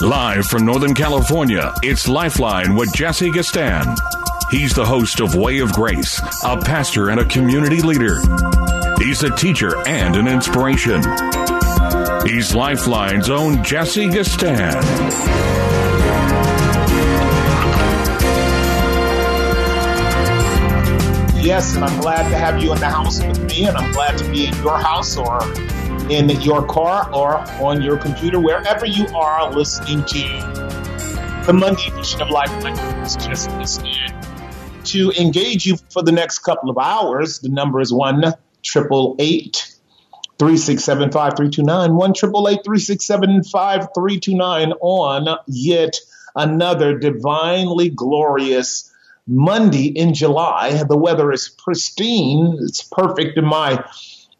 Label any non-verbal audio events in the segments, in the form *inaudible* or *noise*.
Live from Northern California, it's Lifeline with Jesse Gistand. He's the host of Way of Grace, a pastor and a community leader. He's a teacher and an inspiration. He's Lifeline's own Jesse Gistand. Yes, and I'm glad to have you in the house with me, and I'm glad to be in your house or in your car or on your computer, wherever you are listening to the Monday edition of Lifeline. It's just listening to engage you for the next couple of hours. The number is one triple eight three six seven five three two nine one triple eight three six seven five three two nine on yet another divinely glorious Monday in July. The weather is pristine. It's perfect in my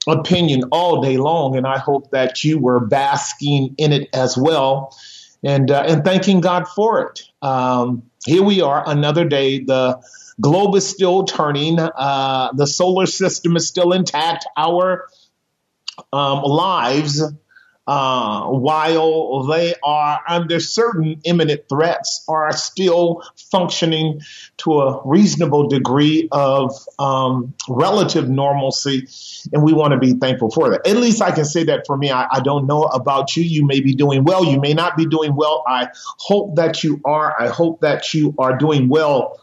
opinion all day long, and I hope that you were basking in it as well, and uh, and thanking God for it. Um, here we are, another day. The globe is still turning. Uh, the solar system is still intact. Our um, lives uh, while they are under certain imminent threats, are still functioning to a reasonable degree of um, relative normalcy. And we want to be thankful for that. At least I can say that for me. I, I don't know about you. You may be doing well. You may not be doing well. I hope that you are. I hope that you are doing well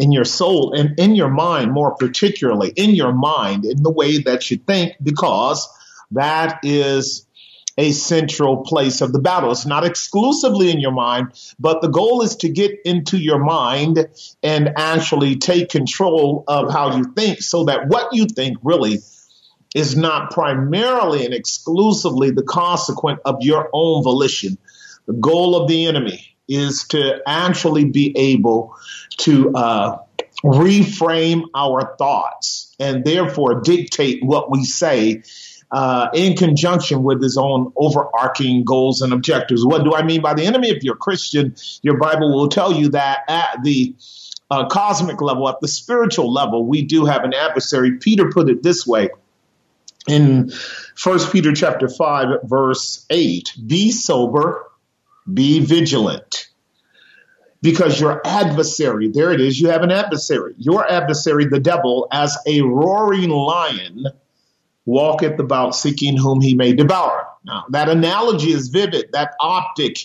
in your soul and in your mind, more particularly in your mind, in the way that you think, because that is a central place of the battle. It's not exclusively in your mind, but the goal is to get into your mind and actually take control of how you think so that what you think really is not primarily and exclusively the consequent of your own volition. The goal of the enemy is to actually be able to uh, reframe our thoughts and therefore dictate what we say uh, in conjunction with his own overarching goals and objectives. What do I mean by the enemy? If you're Christian, your Bible will tell you that at the uh, cosmic level, at the spiritual level, we do have an adversary. Peter put it this way in First Peter chapter 5, verse 8 Be sober, be vigilant. Because your adversary, there it is, you have an adversary. Your adversary, the devil, as a roaring lion, walketh about seeking whom he may devour. Now, that analogy is vivid. That optic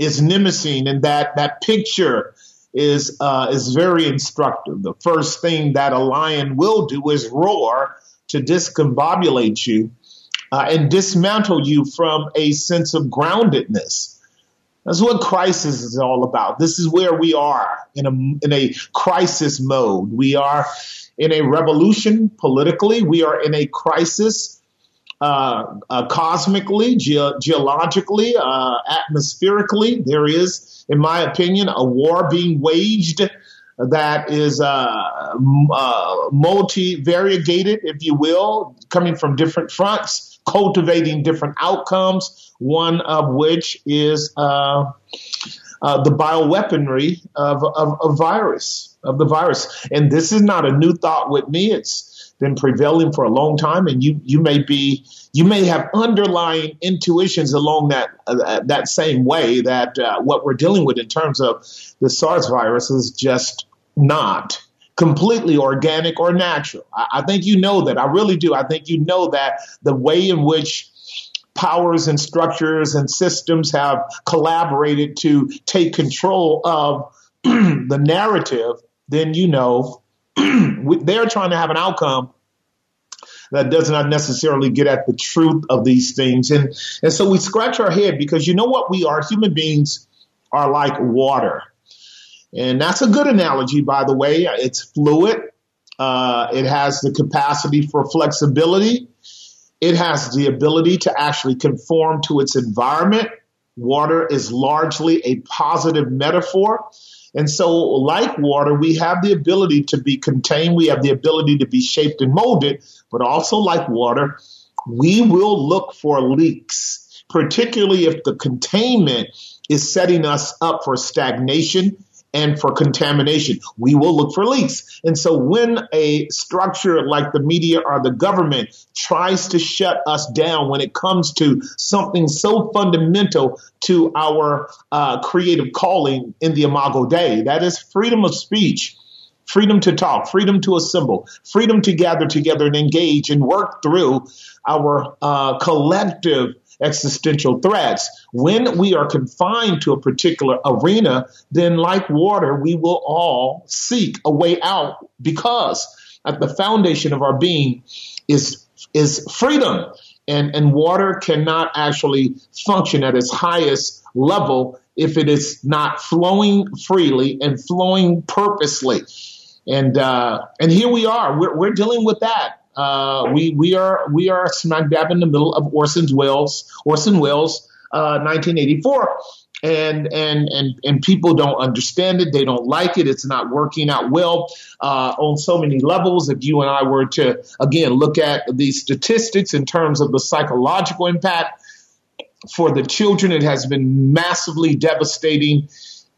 is nimicine, and that, that picture is, uh, is very instructive. The first thing that a lion will do is roar to discombobulate you uh, and dismantle you from a sense of groundedness. That's what crisis is all about. This is where we are in a, in a crisis mode. We are in a revolution politically. We are in a crisis uh, uh, cosmically, ge- geologically, uh, atmospherically. There is, in my opinion, a war being waged that is uh, uh, multi-variegated, if you will, coming from different fronts, cultivating different outcomes. One of which is uh, the bioweaponry of, of, of virus of the virus. And this is not a new thought with me. It's been prevailing for a long time, and you you may be you may have underlying intuitions along that uh, that same way that uh, what we're dealing with in terms of the SARS virus is just not completely organic or natural. I, I think you know that. I really do. I think you know that the way in which powers and structures and systems have collaborated to take control of *clears throat* the narrative, then you know *clears throat* they're trying to have an outcome that does not necessarily get at the truth of these things. And, and so we scratch our head because you know what we are? Human beings are like water. And that's a good analogy, by the way. It's fluid. Uh, it has the capacity for flexibility. It has the ability to actually conform to its environment. Water is largely a positive metaphor. And so, like water, we have the ability to be contained. We have the ability to be shaped and molded, but also like water, we will look for leaks, particularly if the containment is setting us up for stagnation and for contamination. We will look for leaks. And so when a structure like the media or the government tries to shut us down when it comes to something so fundamental to our uh, creative calling in the Imago Dei, that is freedom of speech freedom to talk, freedom to assemble, freedom to gather together and engage and work through our uh, collective existential threats. When we are confined to a particular arena, then like water, we will all seek a way out because at the foundation of our being is, is freedom. And, and water cannot actually function at its highest level if it is not flowing freely and flowing purposely. And uh, and here we are. We're, we're dealing with that uh, we we are we are smack dab in the middle of Orson Welles Orson Welles uh, 1984 and and and and people don't understand it. They don't like it. It's not working out well uh, on so many levels. If you and I were to again look at the statistics in terms of the psychological impact for the children, it has been massively devastating,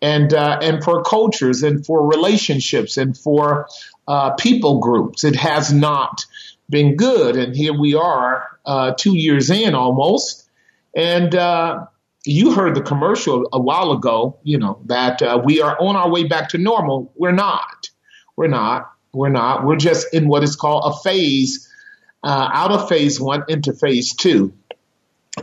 and uh, and for cultures and for relationships and for uh, people groups, it has not been good. And here we are, uh, two years in almost. And uh, you heard the commercial a while ago, you know, that uh, we are on our way back to normal. We're not. We're not. We're not. We're just in what is called a phase, uh, out of phase one into phase two.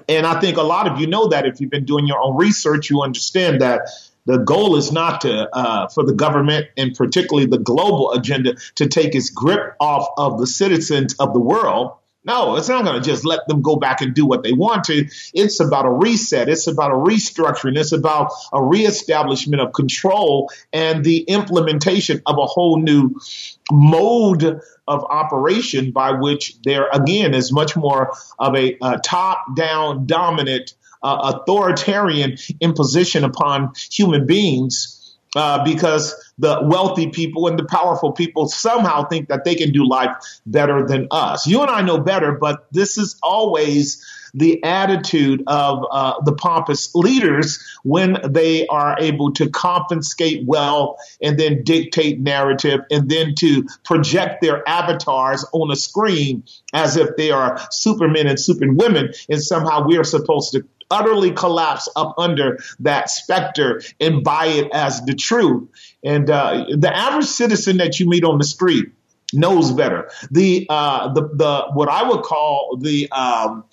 And I think a lot of you know that if you've been doing your own research, you understand that the goal is not to uh, for the government and particularly the global agenda to take its grip off of the citizens of the world. No, it's not going to just let them go back and do what they want to. It's about a reset. It's about a restructuring. It's about a reestablishment of control and the implementation of a whole new mode of operation by which there again is much more of a, a top down dominant uh, authoritarian imposition upon human beings uh, because the wealthy people and the powerful people somehow think that they can do life better than us. You and I know better, but this is always the attitude of uh, the pompous leaders when they are able to confiscate wealth and then dictate narrative and then to project their avatars on a screen as if they are supermen and superwomen and somehow we are supposed to utterly collapse up under that specter and buy it as the truth. And uh, the average citizen that you meet on the street knows better. The uh, the the what I would call the um,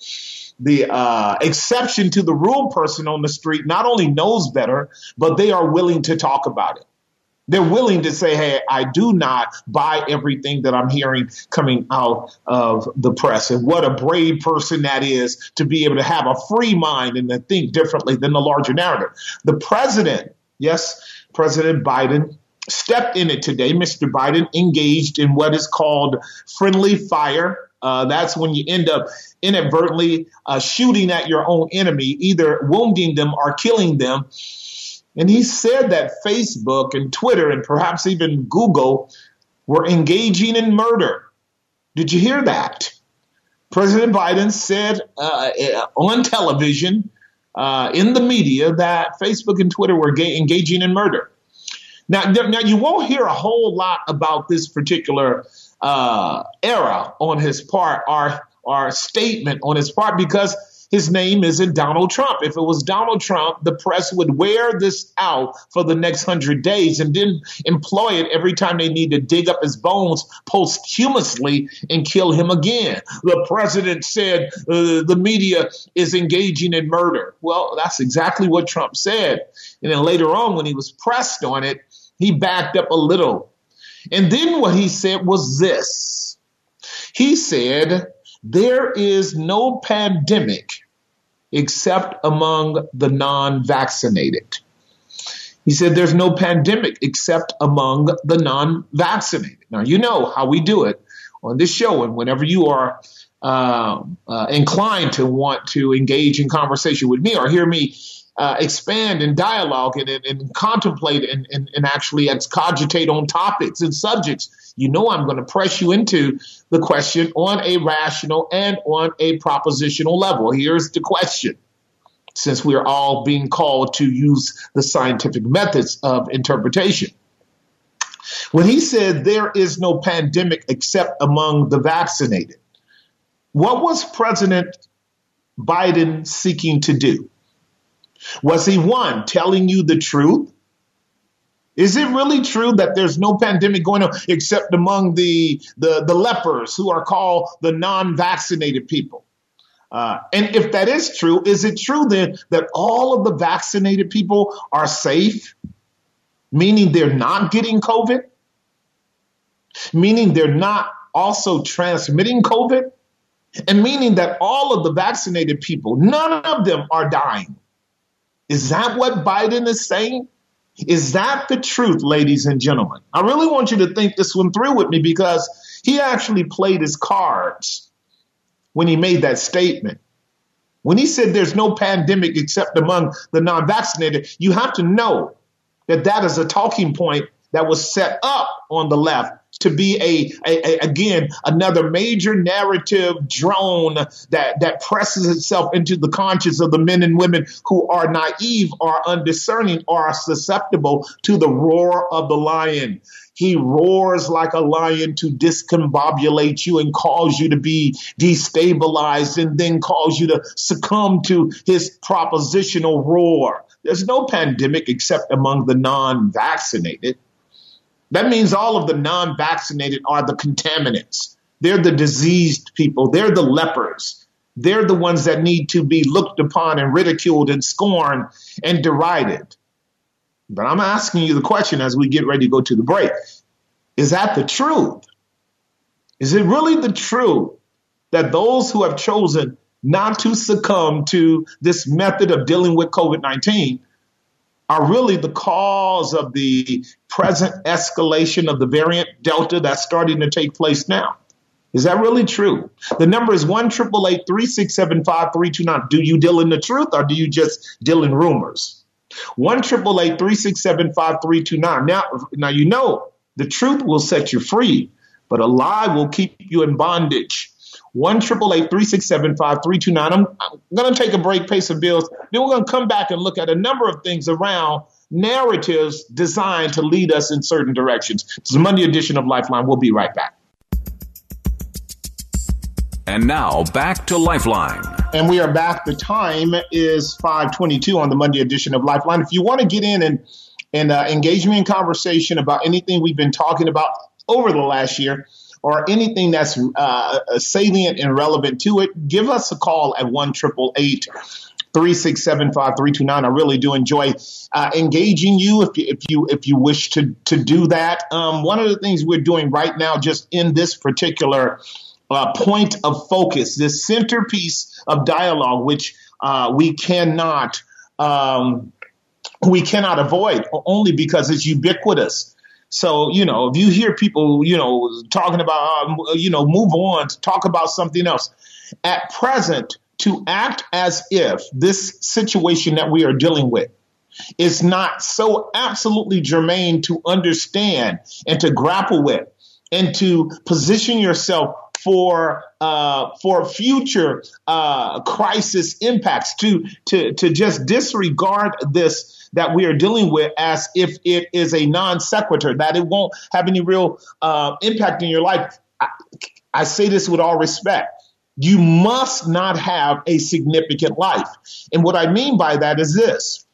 the uh, exception to the rule person on the street not only knows better, but they are willing to talk about it. They're willing to say, hey, I do not buy everything that I'm hearing coming out of the press. And what a brave person that is to be able to have a free mind and to think differently than the larger narrative. The president, yes, President Biden stepped in it today. Mr. Biden engaged in what is called friendly fire. Uh, that's when you end up inadvertently uh, shooting at your own enemy, either wounding them or killing them. And he said that Facebook and Twitter and perhaps even Google were engaging in murder. Did you hear that? President Biden said uh, on television, uh, in the media, that Facebook and Twitter were ga- engaging in murder. Now, now you won't hear a whole lot about this particular uh, era on his part, our or statement on his part, because his name isn't Donald Trump. If it was Donald Trump, the press would wear this out for the next hundred days and then employ it every time they need to dig up his bones posthumously and kill him again. The president said uh, the media is engaging in murder. Well, that's exactly what Trump said. And then later on, when he was pressed on it, he backed up a little. And then what he said was this. He said, there is no pandemic except among the non vaccinated. He said there's no pandemic except among the non vaccinated. Now, you know how we do it on this show, and whenever you are uh, uh, inclined to want to engage in conversation with me or hear me uh, expand and dialogue and, and, and contemplate and, and, and, actually cogitate on topics and subjects, you know I'm going to press you into the question on a rational and on a propositional level. Here's the question. Since we're all being called to use the scientific methods of interpretation. When he said there is no pandemic except among the vaccinated, what was President Biden seeking to do? Was he one telling you the truth? Is it really true that there's no pandemic going on except among the, the, the lepers who are called the non vaccinated people? Uh, and if that is true, is it true then that all of the vaccinated people are safe? Meaning they're not getting COVID? Meaning they're not also transmitting COVID? and meaning that all of the vaccinated people, none of them are dying. Is that what Biden is saying? Is that the truth, ladies and gentlemen? I really want you to think this one through with me because he actually played his cards when he made that statement. When he said there's no pandemic except among the non vaccinated, you have to know that that is a talking point that was set up on the left to be a, a, a, again another major narrative drone that that presses itself into the conscience of the men and women who are naive or undiscerning or are susceptible to the roar of the lion. He roars like a lion to discombobulate you and cause you to be destabilized and then cause you to succumb to his propositional roar. There's no pandemic except among the non vaccinated. That means all of the non vaccinated are the contaminants. They're the diseased people. They're the lepers. They're the ones that need to be looked upon and ridiculed and scorned and derided. But I'm asking you the question as we get ready to go to the break Is that the truth? Is it really the truth that those who have chosen not to succumb to this method of dealing with COVID 19 are really the cause of the present escalation of the variant Delta that's starting to take place now. Is that really true? The number is 1 329 Do you deal in the truth or do you just deal in rumors? 1 329 Now, now you know the truth will set you free, but a lie will keep you in bondage. 1 367 5329 I'm, I'm going to take a break, pay some bills. Then we're going to come back and look at a number of things around narratives designed to lead us in certain directions. It's the Monday edition of Lifeline. We'll be right back. And now back to Lifeline. And we are back. The time is 522 on the Monday edition of Lifeline. If you want to get in and, and uh, engage me in conversation about anything we've been talking about over the last year, or anything that's uh, salient and relevant to it, give us a call at 1 367 5329. I really do enjoy uh, engaging you if you, if you if you wish to to do that. Um, one of the things we're doing right now, just in this particular uh, point of focus, this centerpiece of dialogue, which uh, we cannot um, we cannot avoid, only because it's ubiquitous. So, you know, if you hear people, you know, talking about, um, you know, move on, talk about something else. At present, to act as if this situation that we are dealing with is not so absolutely germane to understand and to grapple with and to position yourself for uh, for future uh, crisis impacts to to to just disregard this that we are dealing with as if it is a non sequitur, that it won't have any real uh, impact in your life. I, I say this with all respect. You must not have a significant life. And what I mean by that is this.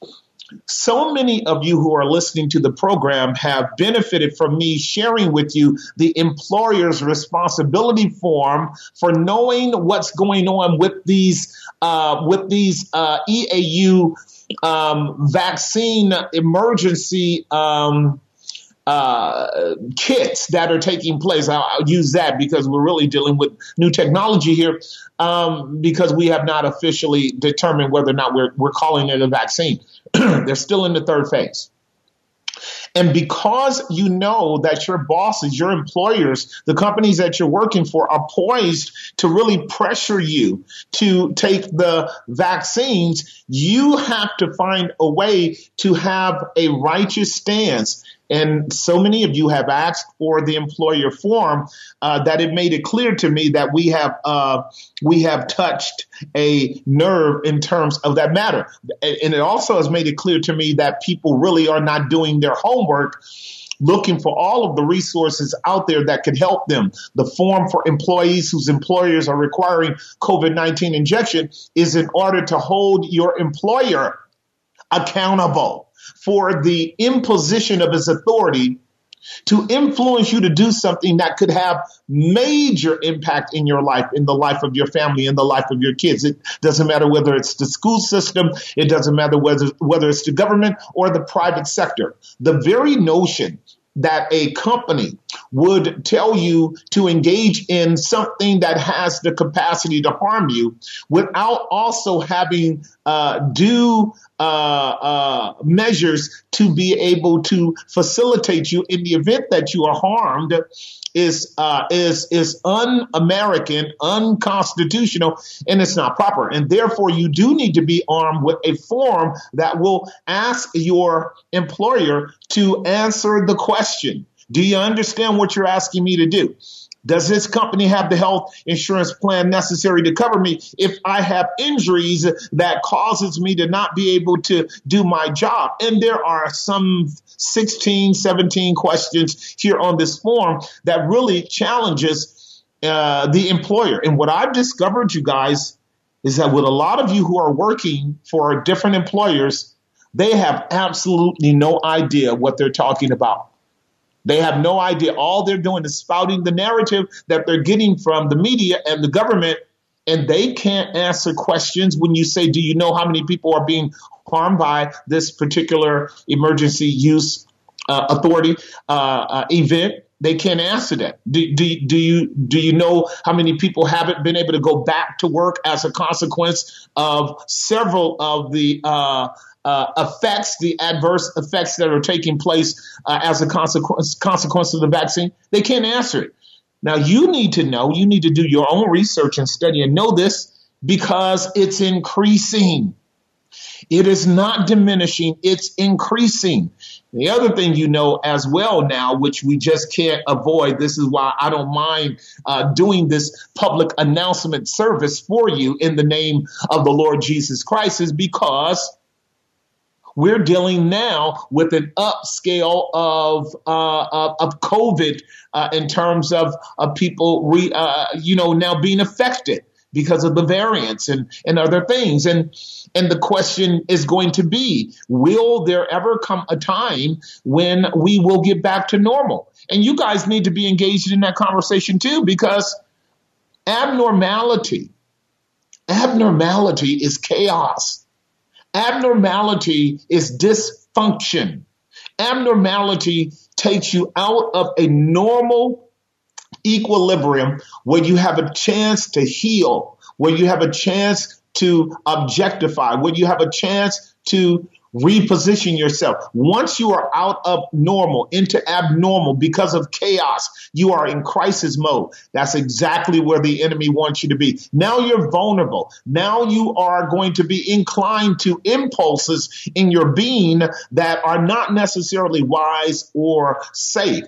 So many of you who are listening to the program have benefited from me sharing with you the employer's responsibility form for knowing what's going on with these uh, with these uh, EAU um, vaccine emergency um, uh, kits that are taking place. I'll, I'll, use that because we're really dealing with new technology here um, because we have not officially determined whether or not we're, we're calling it a vaccine. *clears throat* They're still in the third phase. And because you know that your bosses, your employers, the companies that you're working for are poised to really pressure you to take the vaccines, you have to find a way to have a righteous stance and so many of you have asked for the employer form uh, that it made it clear to me that we have uh, we have touched a nerve in terms of that matter. And it also has made it clear to me that people really are not doing their homework looking for all of the resources out there that could help them. The form for employees whose employers are requiring COVID 19 injection is in order to hold your employer accountable for the imposition of his authority to influence you to do something that could have major impact in your life, in the life of your family, in the life of your kids. It doesn't matter whether it's the school system, it doesn't matter whether whether it's the government or the private sector. The very notion that a company would tell you to engage in something that has the capacity to harm you without also having uh, due uh, uh, measures to be able to facilitate you in the event that you are harmed is uh, is is un-American, unconstitutional, and it's not proper. And therefore, you do need to be armed with a form that will ask your employer to answer the question. Do you understand what you're asking me to do? Does this company have the health insurance plan necessary to cover me if I have injuries that causes me to not be able to do my job? And there are some 16, 17 questions here on this form that really challenges uh, the employer. And what I've discovered, you guys, is that with a lot of you who are working for different employers, they have absolutely no idea what they're talking about. They have no idea. All they're doing is spouting the narrative that they're getting from the media and the government, and they can't answer questions when you say, Do you know how many people are being harmed by this particular emergency use uh, authority uh, uh, event? They can't answer that. Do, do, do you do you know how many people haven't been able to go back to work as a consequence of several of the uh, effects, the adverse effects that are taking place uh, as a consequence, consequence of the vaccine? They can't answer it. Now, you need to know, you need to do your own research and study and know this because it's increasing. It is not diminishing, it's increasing. The other thing you know as well now, which we just can't avoid, this is why I don't mind uh, doing this public announcement service for you in the name of the Lord Jesus Christ, is because we're dealing now with an upscale of uh, of COVID uh, in terms of, of people, re, uh, you know, now being affected because of the variants and, and other things. And and the question is going to be, will there ever come a time when we will get back to normal? And you guys need to be engaged in that conversation too, because abnormality, abnormality is chaos. Abnormality is dysfunction. Abnormality takes you out of a normal equilibrium where you have a chance to heal, where you have a chance to objectify, where you have a chance to reposition yourself. Once you are out of normal into abnormal because of chaos, you are in crisis mode. That's exactly where the enemy wants you to be. Now you're vulnerable. Now you are going to be inclined to impulses in your being that are not necessarily wise or safe.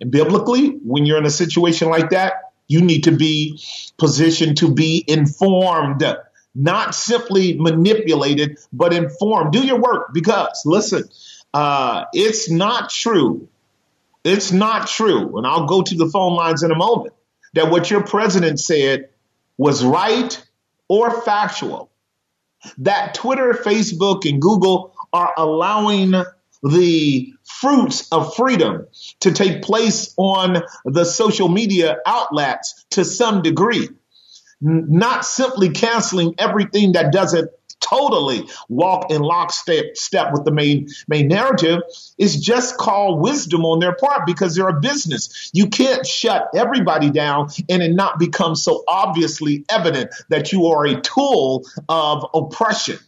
And biblically, when you're in a situation like that, you need to be positioned to be informed not simply manipulated, but informed. Do your work because, listen, uh, it's not true. It's not true. And I'll go to the phone lines in a moment that what your president said was right or factual. That Twitter, Facebook, and Google are allowing the fruits of freedom to take place on the social media outlets to some degree not simply canceling everything that doesn't totally walk in lockstep step with the main main narrative is just called wisdom on their part because they're a business. You can't shut everybody down and it not become so obviously evident that you are a tool of oppression.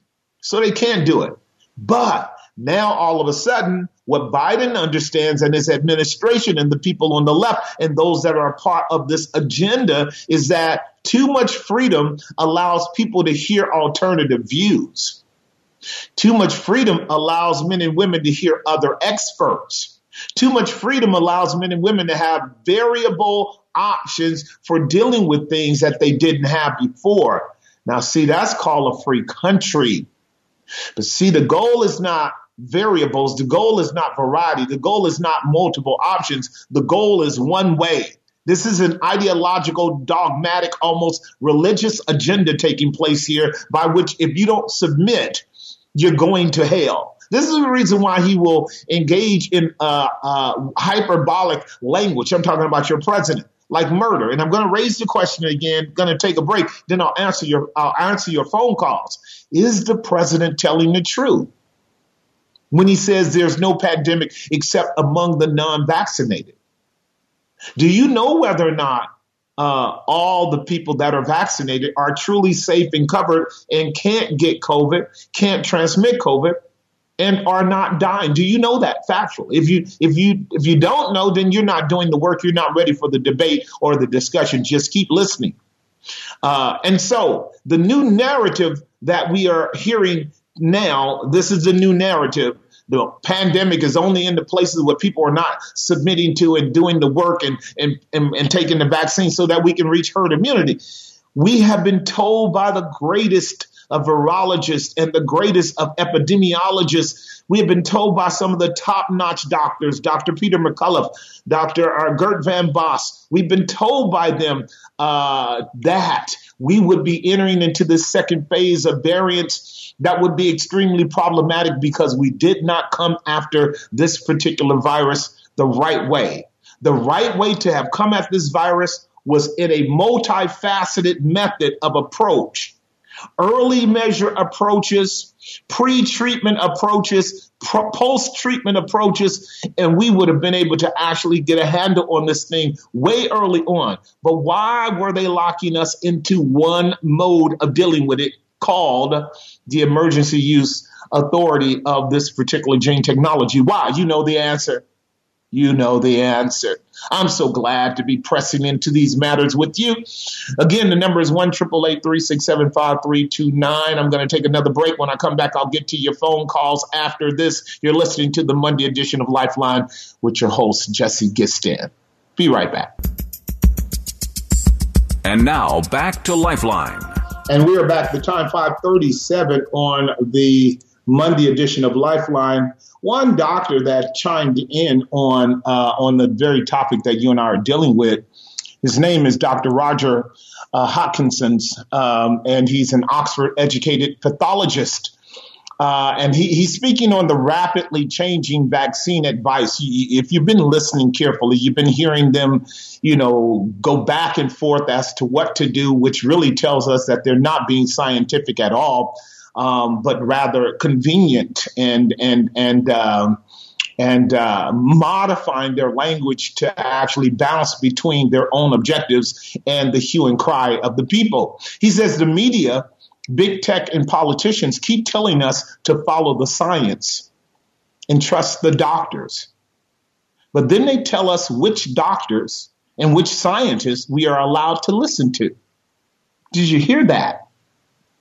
So they can't do it. But now all of a sudden, what Biden understands and his administration and the people on the left and those that are a part of this agenda is that too much freedom allows people to hear alternative views. Too much freedom allows men and women to hear other experts. Too much freedom allows men and women to have variable options for dealing with things that they didn't have before. Now, see, that's called a free country. But see, the goal is not variables. The goal is not variety. The goal is not multiple options. The goal is one way. This is an ideological, dogmatic, almost religious agenda taking place here by which if you don't submit, you're going to hell. This is the reason why he will engage in uh, uh, hyperbolic language. I'm talking about your president, like murder. And I'm going to raise the question again. Going to take a break. Then I'll answer your I'll answer your phone calls. Is the president telling the truth when he says there's no pandemic except among the non-vaccinated? Do you know whether or not uh, all the people that are vaccinated are truly safe and covered and can't get COVID, can't transmit COVID, and are not dying. Do you know that factual? If you if you if you don't know, then you're not doing the work. You're not ready for the debate or the discussion. Just keep listening. Uh, and so the new narrative that we are hearing now, this is the new narrative the pandemic is only in the places where people are not submitting to and doing the work and, and, and, and taking the vaccine so that we can reach herd immunity. We have been told by the greatest of virologists and the greatest of epidemiologists. We have been told by some of the top notch doctors, Dr. Peter McCullough, Dr. Uh, Gert Van Boss, We've been told by them uh, that we would be entering into the second phase of variants that would be extremely problematic because we did not come after this particular virus the right way. The right way to have come at this virus was in a multifaceted method of approach. Early measure approaches, pre-treatment approaches, post-treatment approaches, and we would have been able to actually get a handle on this thing way early on. But why were they locking us into one mode of dealing with it called the emergency use authority of this particular gene technology? Why? You know the answer. You know the answer. I'm so glad to be pressing into these matters with you. Again, the number is one triple eight three six seven five three two nine. I'm going to take another break. When I come back, I'll get to your phone calls after this. You're listening to the Monday edition of Lifeline with your host, Jesse Gistand. Be right back. And now back to Lifeline. And we are back. The time 537 on the Monday edition of Lifeline. One doctor that chimed in on uh, on the very topic that you and I are dealing with. His name is Dr. Roger uh, um, and he's an Oxford educated pathologist. Uh, and he, he's speaking on the rapidly changing vaccine advice. If you've been listening carefully, you've been hearing them, you know, go back and forth as to what to do, which really tells us that they're not being scientific at all um, but rather convenient and and and um, and uh, modifying their language to actually balance between their own objectives and the hue and cry of the people. He says the media, big tech, and politicians keep telling us to follow the science and trust the doctors. But then they tell us which doctors and which scientists we are allowed to listen to. Did you hear that?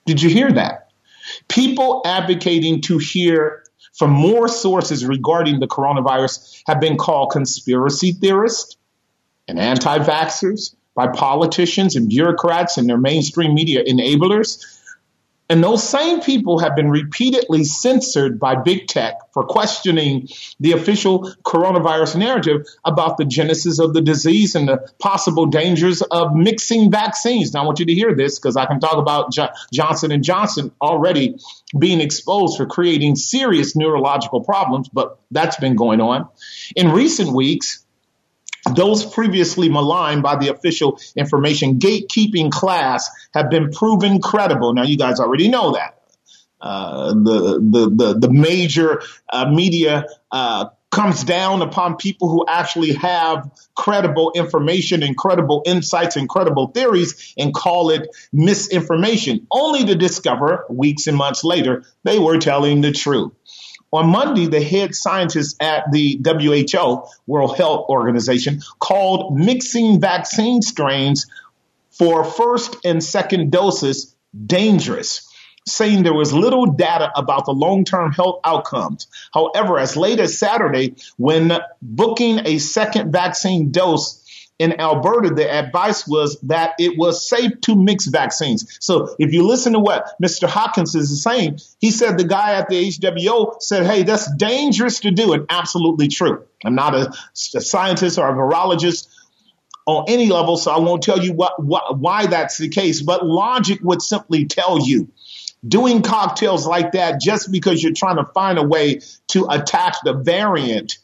Did you hear that? People advocating to hear from more sources regarding the coronavirus have been called conspiracy theorists and anti vaxxers by politicians and bureaucrats and their mainstream media enablers. And those same people have been repeatedly censored by big tech for questioning the official coronavirus narrative about the genesis of the disease and the possible dangers of mixing vaccines. Now, I want you to hear this because I can talk about jo- Johnson and Johnson already being exposed for creating serious neurological problems, but that's been going on. In recent weeks, those previously maligned by the official information gatekeeping class have been proven credible. Now, you guys already know that. Uh, the, the, the, the major uh, media uh, comes down upon people who actually have credible information and credible insights and credible theories and call it misinformation, only to discover weeks and months later they were telling the truth. On Monday, the head scientist at the WHO, World Health Organization, called mixing vaccine strains for first and second doses dangerous saying there was little data about the long term health outcomes. However, as late as Saturday, when booking a second vaccine dose, in Alberta, the advice was that it was safe to mix vaccines. So if you listen to what Mr. Hawkins is saying, he said the guy at the HWO said, hey, that's dangerous to do, and absolutely true. I'm not a, a scientist or a virologist on any level, so I won't tell you what, what, why that's the case, but logic would simply tell you doing cocktails like that just because you're trying to find a way to attack the variant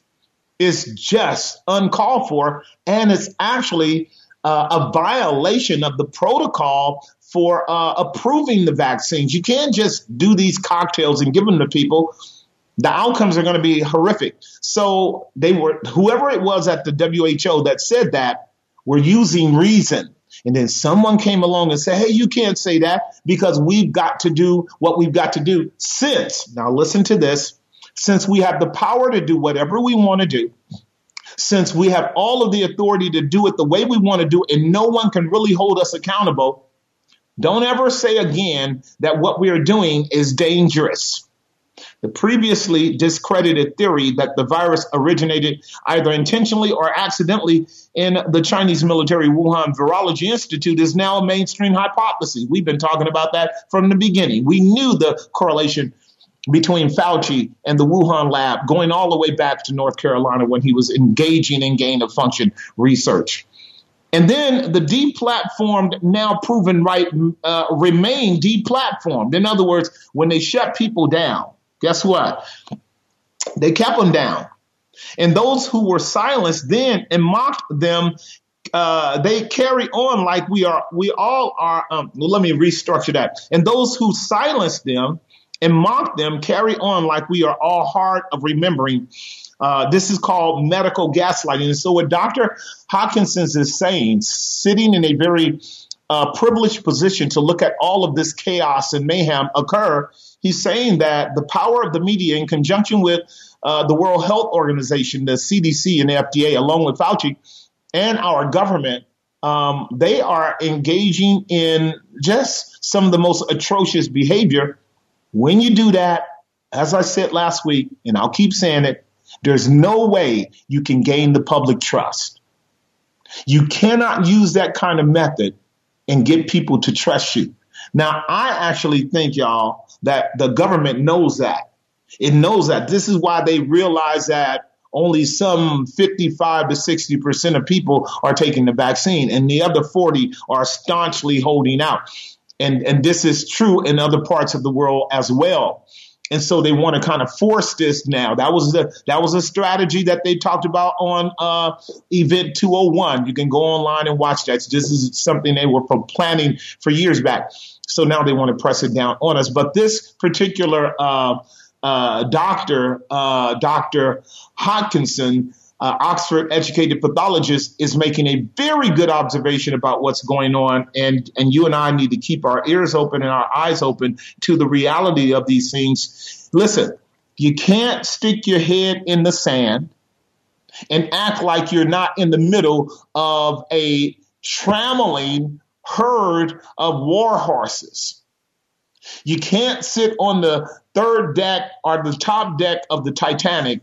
is just uncalled for. And it's actually uh, a violation of the protocol for uh, approving the vaccines. You can't just do these cocktails and give them to people. The outcomes are going to be horrific. So they were, whoever it was at the WHO that said that, were using reason and then someone came along and said, Hey, you can't say that because we've got to do what we've got to do since, now listen to this, since we have the power to do whatever we want to do, since we have all of the authority to do it the way we want to do it, and no one can really hold us accountable, don't ever say again that what we are doing is dangerous. The previously discredited theory that the virus originated either intentionally or accidentally in the Chinese military Wuhan Virology Institute is now a mainstream hypothesis. We've been talking about that from the beginning. We knew the correlation between Fauci and the Wuhan lab going all the way back to North Carolina when he was engaging in gain of function research. And then the deplatformed, now proven right, uh, remain deplatformed. In other words, when they shut people down, guess what? They kept them down. And those who were silenced then and mocked them, uh, they carry on like we are, we all are. Um, let me restructure that. And those who silenced them and mock them carry on like we are all hard of remembering. Uh, this is called medical gaslighting. And so, what Dr. Hodgkinson is saying, sitting in a very uh, privileged position to look at all of this chaos and mayhem occur, he's saying that the power of the media, in conjunction with uh, the World Health Organization, the CDC, and the FDA, along with Fauci and our government, um, they are engaging in just some of the most atrocious behavior. When you do that, as I said last week, and I'll keep saying it, there's no way you can gain the public trust. You cannot use that kind of method and get people to trust you. Now, I actually think, y'all, that the government knows that. It knows that. This is why they realize that only some 55 to 60% of people are taking the vaccine and the other 40 are staunchly holding out. And, and this is true in other parts of the world as well. And so they want to kind of force this now. That was the that was a strategy that they talked about on uh, Event 201. You can go online and watch that. This is something they were planning for years back. So now they want to press it down on us. But this particular uh, uh, doctor, uh, Dr. Uh, Oxford educated pathologist, is making a very good observation about what's going on. And, and you and I need to keep our ears open and our eyes open to the reality of these things. Listen, you can't stick your head in the sand and act like you're not in the middle of a trammeling herd of war horses. You can't sit on the third deck or the top deck of the Titanic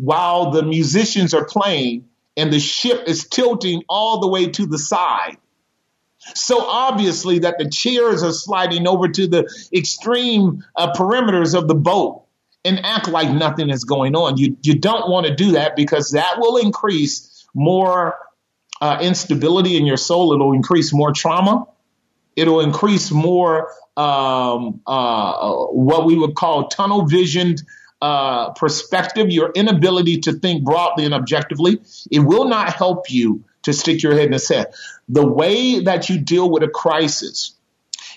while the musicians are playing and the ship is tilting all the way to the side. So obviously that the chairs are sliding over to the extreme uh, perimeters of the boat and act like nothing is going on. You, you don't want to do that because that will increase more uh, instability in your soul. It'll increase more trauma. It'll increase more um, uh, what we would call tunnel visioned uh, perspective, your inability to think broadly and objectively. It will not help you to stick your head in the sand. The way that you deal with a crisis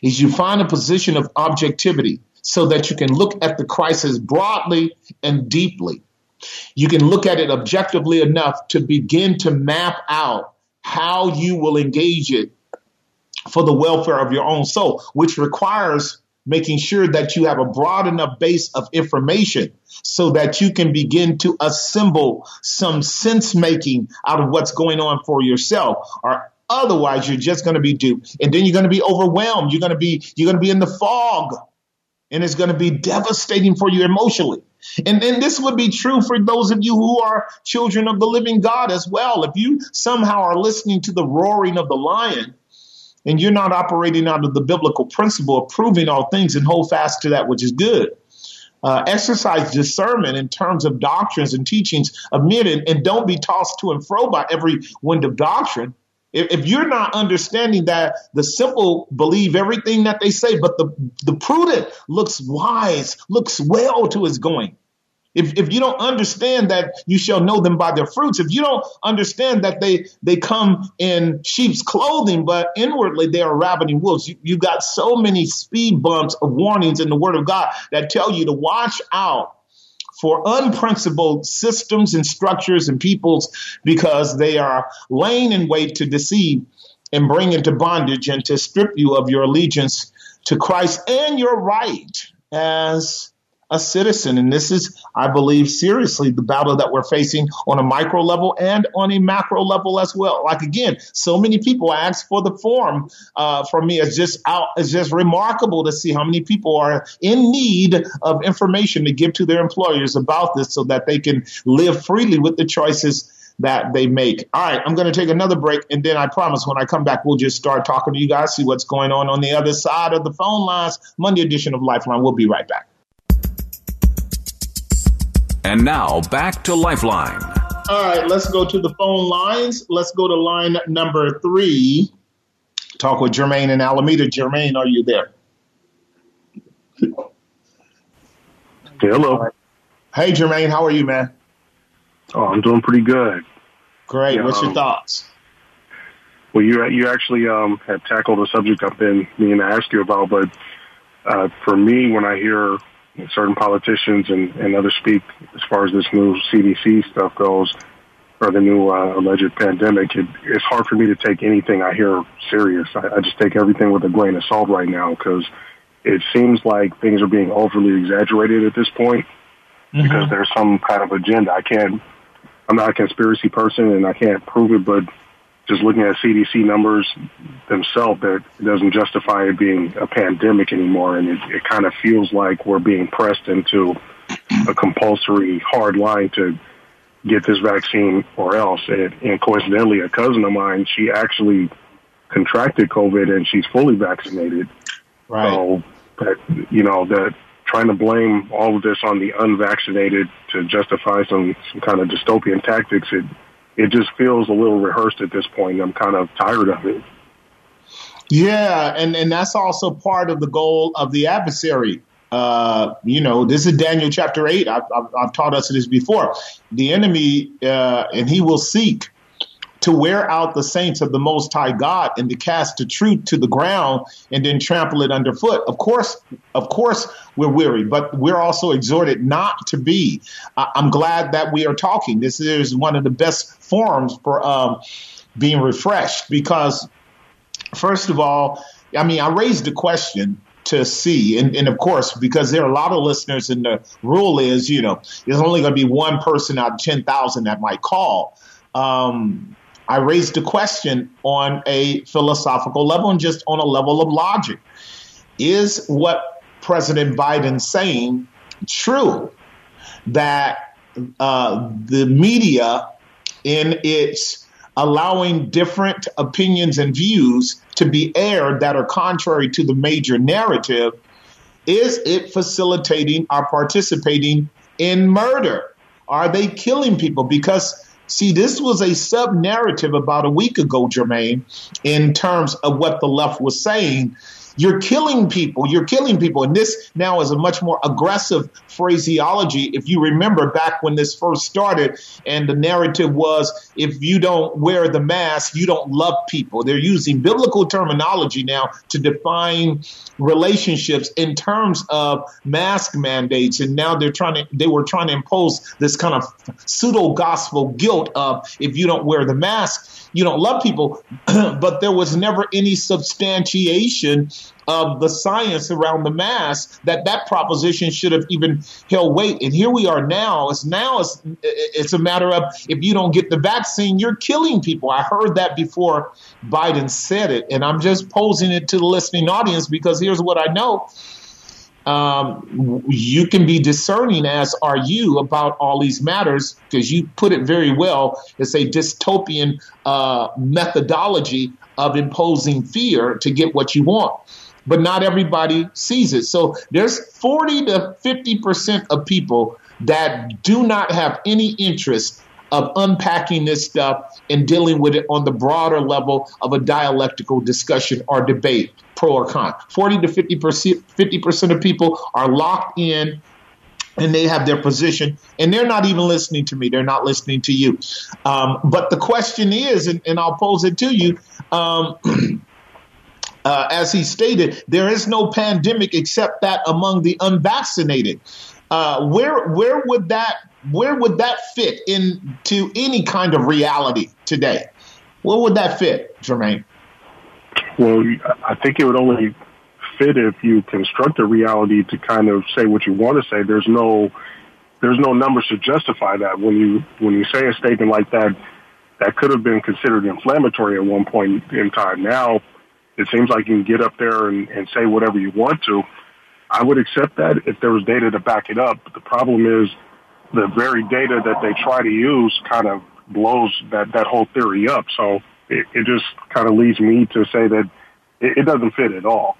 is you find a position of objectivity so that you can look at the crisis broadly and deeply. You can look at it objectively enough to begin to map out how you will engage it for the welfare of your own soul, which requires making sure that you have a broad enough base of information so that you can begin to assemble some sense making out of what's going on for yourself or otherwise you're just going to be duped. And then you're going to be overwhelmed. You're going to be you're going to be in the fog. And it's going to be devastating for you emotionally. And then this would be true for those of you who are children of the living God as well. If you somehow are listening to the roaring of the lion and you're not operating out of the biblical principle of proving all things and hold fast to that which is good. Uh, exercise discernment in terms of doctrines and teachings of men and, and, don't be tossed to and fro by every wind of doctrine. If, if, you're not understanding that the simple believe everything that they say, but the, the prudent looks wise, looks well to his going. If, if you don't understand that you shall know them by their fruits, if you don't understand that they, they come in sheep's clothing, but inwardly they are ravening wolves, you, you got so many speed bumps of warnings in the word of God that tell you to watch out for unprincipled systems and structures and peoples because they are laying in wait to deceive and bring into bondage and to strip you of your allegiance to Christ and your right as a citizen. And this is, I believe, seriously the battle that we're facing on a micro level and on a macro level as well. Like again, so many people ask for the form uh, from me. It's just out. It's just remarkable to see how many people are in need of information to give to their employers about this, so that they can live freely with the choices that they make. All right, I'm going to take another break, and then I promise when I come back, we'll just start talking to you guys, see what's going on on the other side of the phone lines. Monday edition of Lifeline. We'll be right back. And now back to Lifeline. All right, let's go to the phone lines. Let's go to line number three. Talk with Jermaine in Alameda. Jermaine, are you there? Hello. Hey, Jermaine, how are you, man? Oh, I'm doing pretty good. Great. Yeah, What's your um, thoughts? Well, you you actually um, have tackled a subject I've been meaning to ask you about, but uh, for me, when I hear certain politicians and, and others speak as far as this new CDC stuff goes, or the new uh, alleged pandemic, it, it's hard for me to take anything I hear serious. I, I just take everything with a grain of salt right now because it seems like things are being overly exaggerated at this point mm-hmm. because there's some kind of agenda. I can't, I'm not a conspiracy person and I can't prove it, but just looking at CDC numbers themselves, that it doesn't justify it being a pandemic anymore. And it, it kind of feels like we're being pressed into a compulsory hard line to get this vaccine or else. And, and coincidentally, a cousin of mine, she actually contracted COVID and she's fully vaccinated. Right. So, but, you know, that trying to blame all of this on the unvaccinated to justify some, some kind of dystopian tactics, it, it just feels a little rehearsed at this point. I'm kind of tired of it. Yeah, and, and that's also part of the goal of the adversary. Uh, you know, this is Daniel chapter 8. I've, I've, I've taught us this before. The enemy, uh, and he will seek to wear out the saints of the Most High God and to cast the truth to the ground and then trample it underfoot. Of course, of course, we're weary, but we're also exhorted not to be. I'm glad that we are talking. This is one of the best forums for um, being refreshed because, first of all, I mean, I raised the question to see. And, and, of course, because there are a lot of listeners, and the rule is, you know, there's only going to be one person out of 10,000 that might call. Um, I raised a question on a philosophical level and just on a level of logic. Is what President Biden saying true? That uh, the media, in its allowing different opinions and views to be aired that are contrary to the major narrative, is it facilitating or participating in murder? Are they killing people? Because See, this was a sub narrative about a week ago, Jermaine, in terms of what the left was saying you're killing people. You're killing people. And this now is a much more aggressive phraseology. If you remember back when this first started, and the narrative was if you don't wear the mask, you don't love people. They're using biblical terminology now to define relationships in terms of mask mandates. And now they're trying to, they were trying to impose this kind of pseudo gospel guilt of if you don't wear the mask, you don't love people, *clears throat* but there was never any substantiation of the science around the mass that that proposition should have even held weight. And here we are now. It's now it's, it's a matter of if you don't get the vaccine, you're killing people. I heard that before Biden said it, and I'm just posing it to the listening audience because here's what I know. Um, you can be discerning, as are you, about all these matters because you put it very well. It's a dystopian uh, methodology of imposing fear to get what you want but not everybody sees it. So there's 40 to 50% of people that do not have any interest of unpacking this stuff and dealing with it on the broader level of a dialectical discussion or debate, pro or con. 40 to 50%, 50% of people are locked in and they have their position and they're not even listening to me they're not listening to you um, but the question is and, and, i'll pose it to you um, *clears throat* Uh, as he stated, there is no pandemic except that among the unvaccinated. Uh, where where would that where would that fit into any kind of reality today? Where would that fit, Jermaine? Well, I think it would only fit if you construct a reality to kind of say what you want to say. There's no there's no numbers to justify that. When you when you say a statement like that, that could have been considered inflammatory at one point in time. Now it seems like you can get up there and, and say whatever you want to. I would accept that if there was data to back it up. But the problem is the very data that they try to use kind of blows that, that whole theory up. So it, it just kind of leads me to say that it, it doesn't fit at all.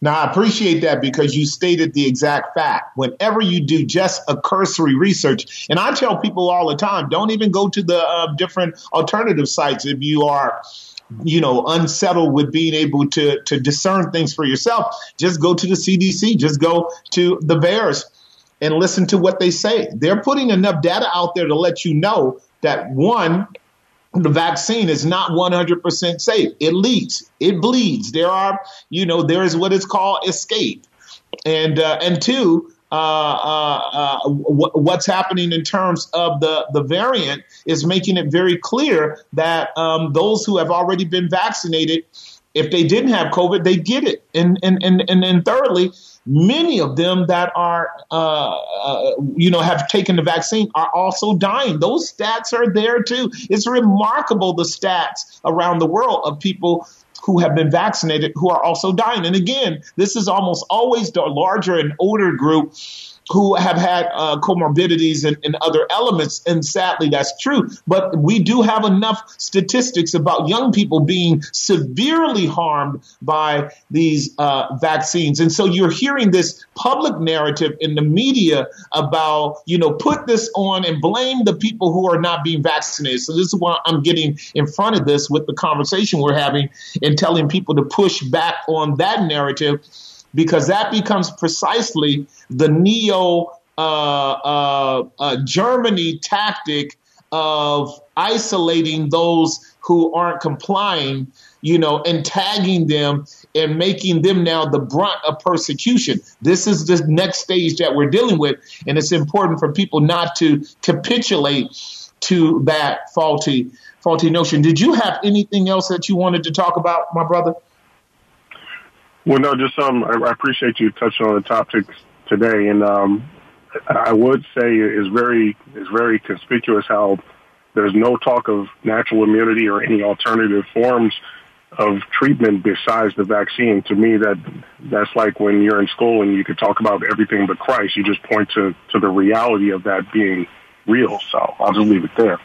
Now, I appreciate that because you stated the exact fact. Whenever you do just a cursory research, and I tell people all the time, don't even go to the uh, different alternative sites if you are you know, unsettled with being able to to discern things for yourself, just go to the CDC, just go to the VAERS and listen to what they say. They're putting enough data out there to let you know that one, the vaccine is not 100% safe. It leaks, it bleeds. There are, you know, there is what is called escape. And uh, and two, uh, uh, uh what's happening in terms of the, the variant is making it very clear that um, those who have already been vaccinated, if they didn't have COVID, they get it. And, and, and, and then thirdly, many of them that are, uh, uh, you know, have taken the vaccine are also dying. Those stats are there too. It's remarkable the stats around the world of people who have been vaccinated who are also dying. And again, this is almost always the larger and older group who have had uh, comorbidities and, and, other elements. And sadly, that's true. But we do have enough statistics about young people being severely harmed by these uh, vaccines. And so you're hearing this public narrative in the media about, you know, put this on and blame the people who are not being vaccinated. So this is why I'm getting in front of this with the conversation we're having and telling people to push back on that narrative because that becomes precisely the neo uh, uh, uh, Germany tactic of isolating those who aren't complying, you know, and tagging them and making them now the brunt of persecution. This is the next stage that we're dealing with, and it's important for people not to capitulate to that faulty faulty notion. Did you have anything else that you wanted to talk about, my brother? Well, no, just um, I, appreciate you touching on the topics today, and um, I would say is very is very conspicuous how there's no talk of natural immunity or any alternative forms of treatment besides the vaccine. To me, that that's like when you're in school and you could talk about everything but Christ. You just point to to the reality of that being real. So I'll just leave it there.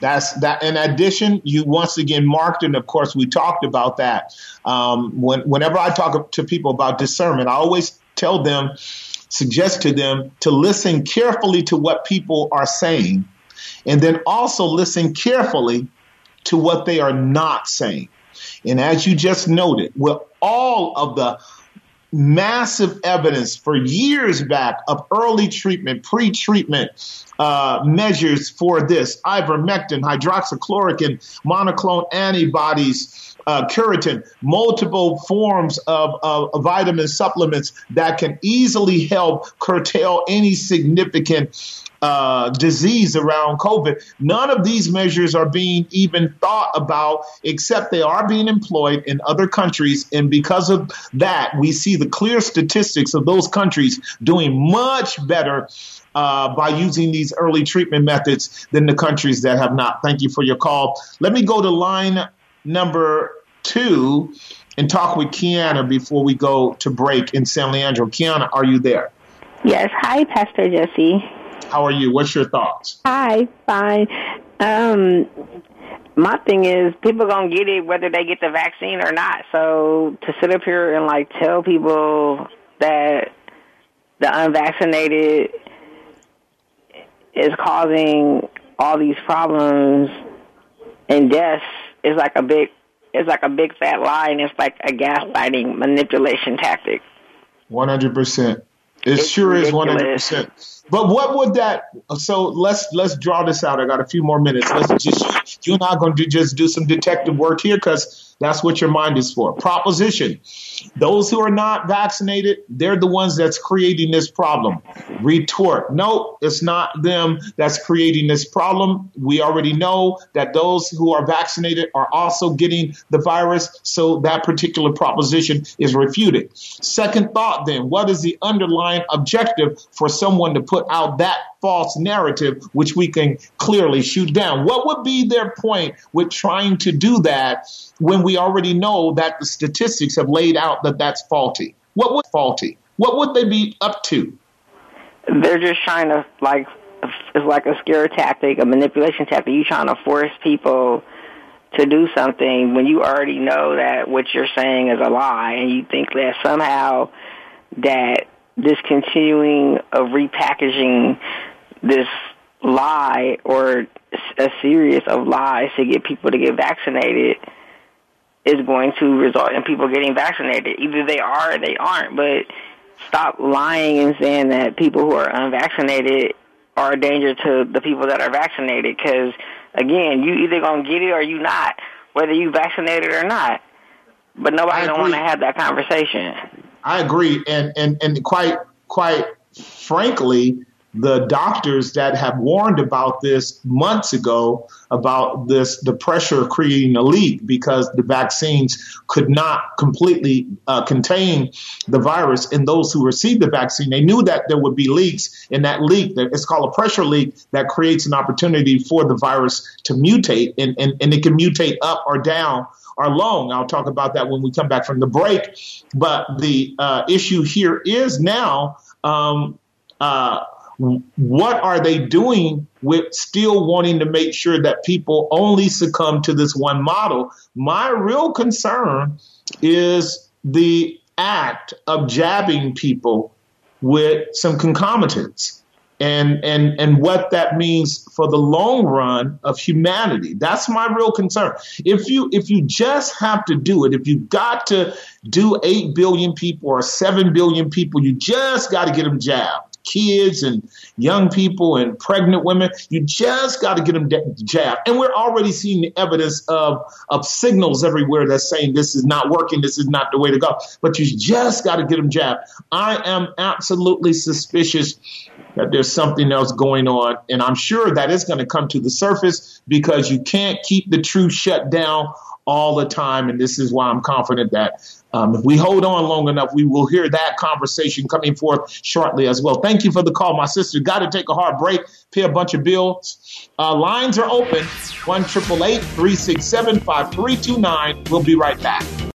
That's that. In addition, you once again marked, and of course, we talked about that. Um, when, whenever I talk to people about discernment, I always tell them, suggest to them to listen carefully to what people are saying, and then also listen carefully to what they are not saying. And as you just noted, with all of the massive evidence for years back of early treatment, pre-treatment uh, measures for this ivermectin, hydroxychloroquine, monoclonal antibodies, uh, Claritin, multiple forms of, of, vitamin supplements that can easily help curtail any significant uh, disease around COVID. None of these measures are being even thought about, except they are being employed in other countries. And because of that, we see the clear statistics of those countries doing much better uh, by using these early treatment methods than the countries that have not. Thank you for your call. Let me go to line number two and talk with Kiana before we go to break in San Leandro. Kiana, are you there? Yes. Hi, Pastor Jesse. How are you? What's your thoughts? Hi, fine. Um, my thing is people gonna get it whether they get the vaccine or not. So to sit up here and like tell people that the unvaccinated is causing all these problems and deaths is like a big it's like a big fat lie and it's like a gaslighting manipulation tactic. One hundred percent. It sure ridiculous. is one hundred percent. But what would that? So let's let's draw this out. I got a few more minutes. Let's just you and I are going to just do some detective work here because that's what your mind is for. Proposition. Those who are not vaccinated, they're the ones that's creating this problem. Retort. No, it's not them that's creating this problem. We already know that those who are vaccinated are also getting the virus. So that particular proposition is refuted. Second thought then, what is the underlying objective for someone to put out that false narrative, which we can clearly shoot down? What would be their point with trying to do that when we already know that the statistics have laid out that that's faulty? What would faulty? What would they be up to? They're just trying to like it's like a scare tactic, a manipulation tactic. You trying to force people to do something when you already know that what you're saying is a lie, and you think that somehow that this continuing of repackaging this lie or a series of lies to get people to get vaccinated is going to result in people getting vaccinated. Either they are or they aren't, but stop lying and saying that people who are unvaccinated are a danger to the people that are vaccinated because again, you either going to get it or you not, whether you vaccinated or not. But nobody don't want to have that conversation. I agree. And and and quite quite frankly, the doctors that have warned about this months ago about this the pressure creating a leak because the vaccines could not completely uh, contain the virus in those who received the vaccine they knew that there would be leaks in that leak it's called a pressure leak that creates an opportunity for the virus to mutate and, and, and it can mutate up or down or long. I'll talk about that when we come back from the break. But the uh, issue here is now um, uh, what are they doing with still wanting to make sure that people only succumb to this one model? My real concern is the act of jabbing people with some concomitants and and and what that means for the long run of humanity. That's my real concern. If you if you just have to do it if you got to do 8 billion people or 7 billion people you just got to get them jabbed kids and young people and pregnant women. You just got to get them jabbed. And we're already seeing the evidence of, of signals everywhere that's saying this is not working, this is not the way to go. But you just got to get them jabbed. I am absolutely suspicious that there's something else going on. And I'm sure that is going to come to the surface because you can't keep the truth shut down all the time. And this is why I'm confident that um, if we hold on long enough, we will hear that conversation coming forth shortly as well. Thank you for the call, my sister. Got to take a hard break, pay a bunch of bills. Uh, lines are open 1 367 5329. We'll be right back.